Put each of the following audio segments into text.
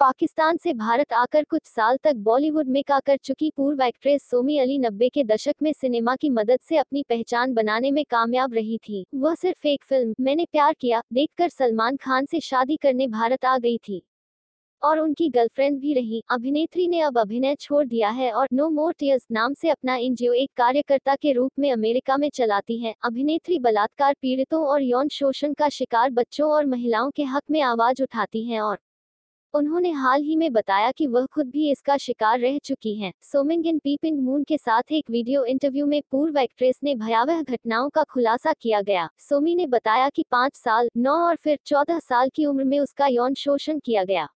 पाकिस्तान से भारत आकर कुछ साल तक बॉलीवुड में का कर चुकी पूर्व एक्ट्रेस सोमी अली नब्बे के दशक में सिनेमा की मदद से अपनी पहचान बनाने में कामयाब रही थी। वह सिर्फ़ एक फ़िल्म, मैंने प्यार किया, देखकर सलमान खान से शादी करने भारत आ गई थी। और उनकी गर्लफ्रेंड भी रही। अभिनेत्री ने अब अभिनय छोड़ दिया है और नो मोर टीयर्स नाम से अपना एनजीओ एक कार्यकर्ता के रूप में अमेरिका में चलाती है। अभिनेत्री बलात्कार पीड़ितों और यौन शोषण का शिकार बच्चों और महिलाओं के हक में आवाज़ उठाती है और उन्होंने हाल ही में बताया कि वह खुद भी इसका शिकार रह चुकी हैं। सोमिंग इन पीपिंग मून के साथ एक वीडियो इंटरव्यू में पूर्व एक्ट्रेस ने भयावह घटनाओं का खुलासा किया गया। सोमी ने बताया कि पाँच साल, नौ और फिर चौदह साल की उम्र में उसका यौन शोषण किया गया।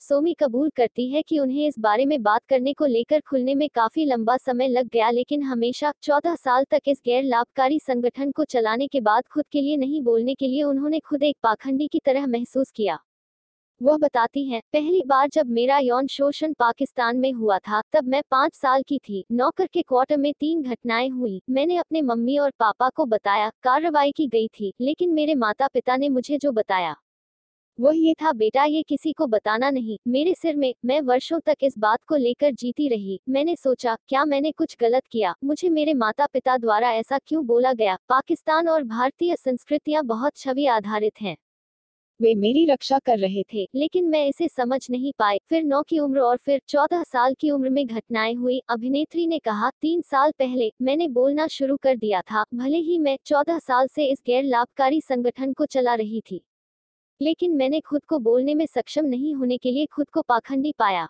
सोमी कबूल करती है कि उन्हें इस बारे में बात करने को लेकर खुलने में काफ़ी लंबा समय लग गया, लेकिन हमेशा चौदह साल तक इस गैर लाभकारी संगठन को चलाने के बाद खुद के लिए नहीं बोलने के लिए उन्होंने खुद एक पाखंडी की तरह महसूस किया। वह बताती हैं, पहली बार जब मेरा यौन शोषण पाकिस्तान में हुआ था, तब मैं पाँच साल की थी। नौकर के क्वार्टर में तीन घटनाएँ हुई। मैंने अपने मम्मी और पापा को बताया, कार्रवाई की गई थी, लेकिन मेरे माता पिता ने मुझे जो बताया, वह ये था, बेटा, ये किसी को बताना नहीं। मेरे सिर में, मैं वर्षों तक इस बात को लेकर जीती रही। मैंने सोचा, क्या मैंने कुछ गलत किया? मुझे मेरे माता पिता द्वारा ऐसा क्यों बोला गया? पाकिस्तान और भारतीय संस्कृतियाँ बहुत छवि आधारित हैं। वे मेरी रक्षा कर रहे थे। लेकिन मैं इसे समझ नहीं पाए फिर नौ की उम्र और फिर चौदह साल की उम्र में घटनाएँ हुई। अभिनेत्री ने कहा, तीन साल पहले मैंने बोलना शुरू कर दिया था। भले ही मैं चौदह साल से इस गैर लाभकारी संगठन को चला रही थी। लेकिन मैंने खुद को बोलने में सक्षम नहीं होने के लिए खुद को पाखंडी पाया।